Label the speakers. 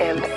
Speaker 1: and